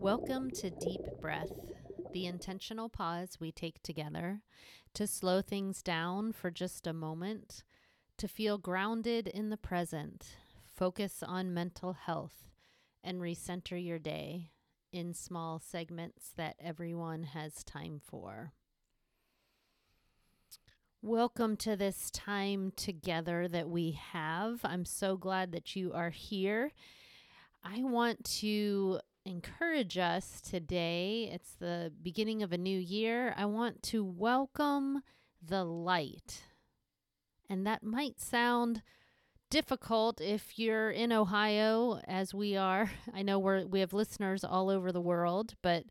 Welcome to Deep Breath, the intentional pause we take together to slow things down for just a moment, to feel grounded in the present, focus on mental health, and recenter your day in small segments that everyone has time for. Welcome to this time together that we have. I'm so glad that you are here. I want to encourage us today. It's the beginning of a new year. I want to welcome the light. And that might sound difficult if you're in Ohio, as we are. I know we're, we have listeners all over the world, but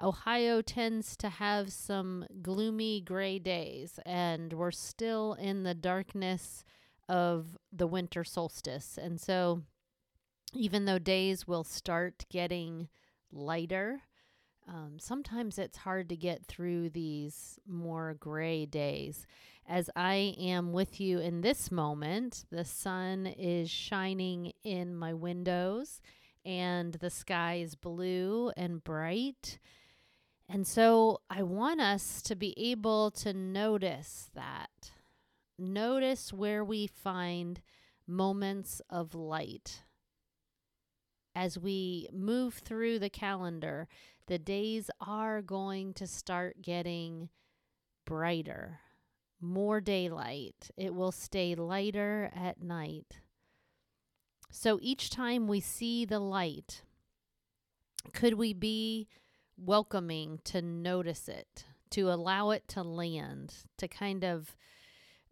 Ohio tends to have some gloomy gray days, and we're still in the darkness of the winter solstice. And so, even though days will start getting lighter, um, sometimes it's hard to get through these more gray days. As I am with you in this moment, the sun is shining in my windows and the sky is blue and bright. And so I want us to be able to notice that. Notice where we find moments of light. As we move through the calendar, the days are going to start getting brighter, more daylight. It will stay lighter at night. So each time we see the light, could we be welcoming to notice it, to allow it to land, to kind of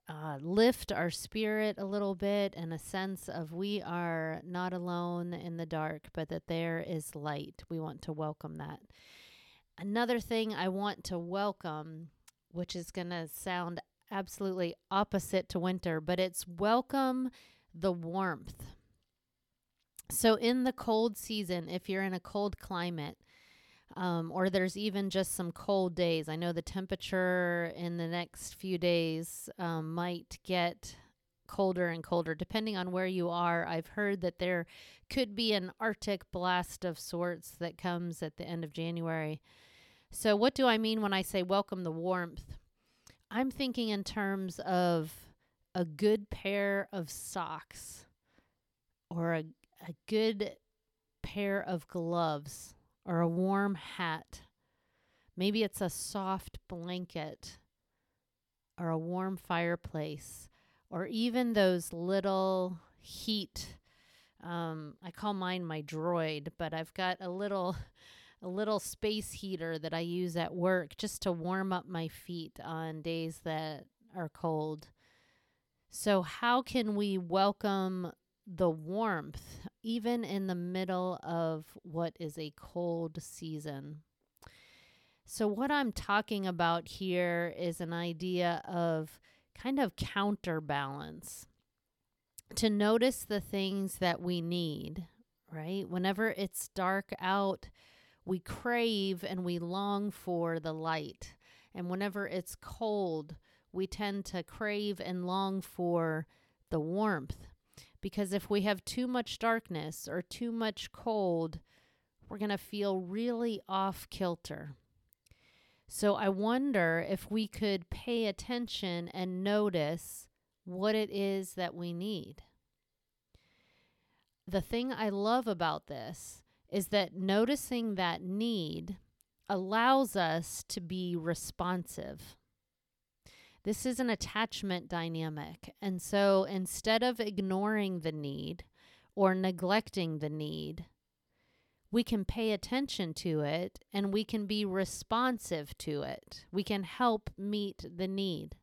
uh, lift our spirit a little bit and a sense of we are not alone in the dark, but that there is light. We want to welcome that. Another thing I want to welcome, which is going to sound absolutely opposite to winter, but it's welcome the warmth. So, in the cold season, if you're in a cold climate, um, or there's even just some cold days. I know the temperature in the next few days um, might get colder and colder depending on where you are. I've heard that there could be an Arctic blast of sorts that comes at the end of January. So, what do I mean when I say welcome the warmth? I'm thinking in terms of a good pair of socks or a, a good pair of gloves or a warm hat. Maybe it's a soft blanket or a warm fireplace or even those little heat um, I call mine my droid, but I've got a little a little space heater that I use at work just to warm up my feet on days that are cold. So how can we welcome the warmth, even in the middle of what is a cold season. So, what I'm talking about here is an idea of kind of counterbalance to notice the things that we need, right? Whenever it's dark out, we crave and we long for the light. And whenever it's cold, we tend to crave and long for the warmth because if we have too much darkness or too much cold, we're going to feel really off kilter. So I wonder if we could pay attention and notice what it is that we need. The thing I love about this is that noticing that need allows us to be responsive. This is an attachment dynamic. And so instead of ignoring the need or neglecting the need, we can pay attention to it and we can be responsive to it. We can help meet the need.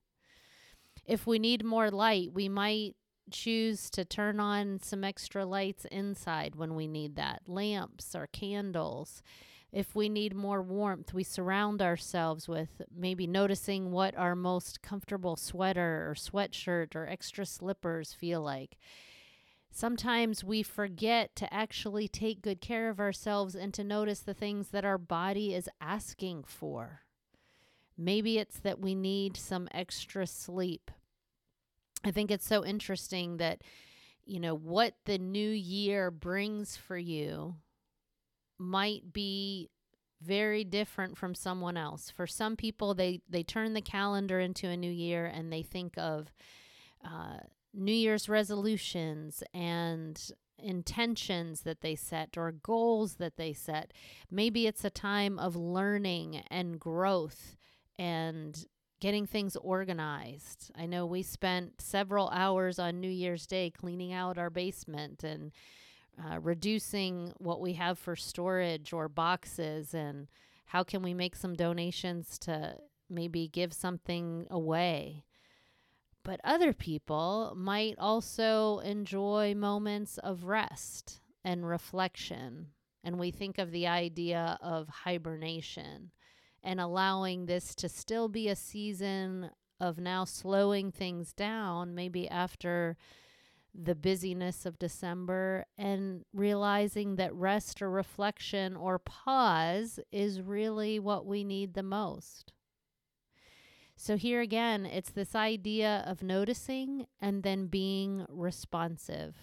If we need more light, we might choose to turn on some extra lights inside when we need that lamps or candles if we need more warmth, we surround ourselves with maybe noticing what our most comfortable sweater or sweatshirt or extra slippers feel like. Sometimes we forget to actually take good care of ourselves and to notice the things that our body is asking for. Maybe it's that we need some extra sleep. I think it's so interesting that, you know, what the new year brings for you might be very different from someone else. For some people, they, they turn the calendar into a new year and they think of uh, New Year's resolutions and intentions that they set or goals that they set. Maybe it's a time of learning and growth and getting things organized. I know we spent several hours on New Year's Day cleaning out our basement and uh, reducing what we have for storage or boxes and how can we make some donations to maybe give something away. But other people might also enjoy moments of rest and reflection. And we think of the idea of hibernation and allowing this to still be a season of now slowing things down, maybe after the busyness of December and realizing that rest or reflection or pause is really what we need the most. So, here again, it's this idea of noticing and then being responsive.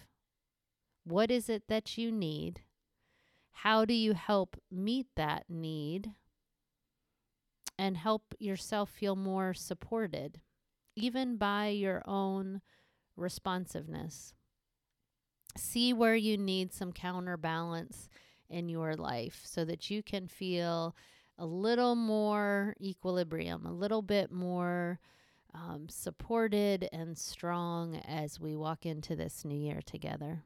What is it that you need? How do you help meet that need? And help yourself feel more supported, even by your own responsiveness. See where you need some counterbalance in your life so that you can feel a little more equilibrium, a little bit more um, supported and strong as we walk into this new year together.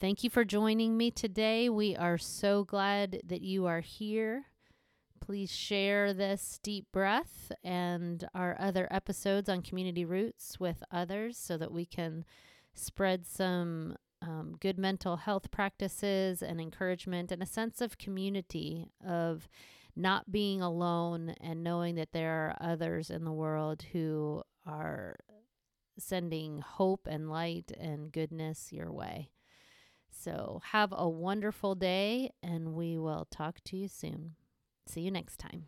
Thank you for joining me today. We are so glad that you are here. Please share this deep breath and our other episodes on Community Routes with others so that we can spread some um, good mental health practices and encouragement and a sense of community of not being alone and knowing that there are others in the world who are sending hope and light and goodness your way. So, have a wonderful day, and we will talk to you soon. See you next time.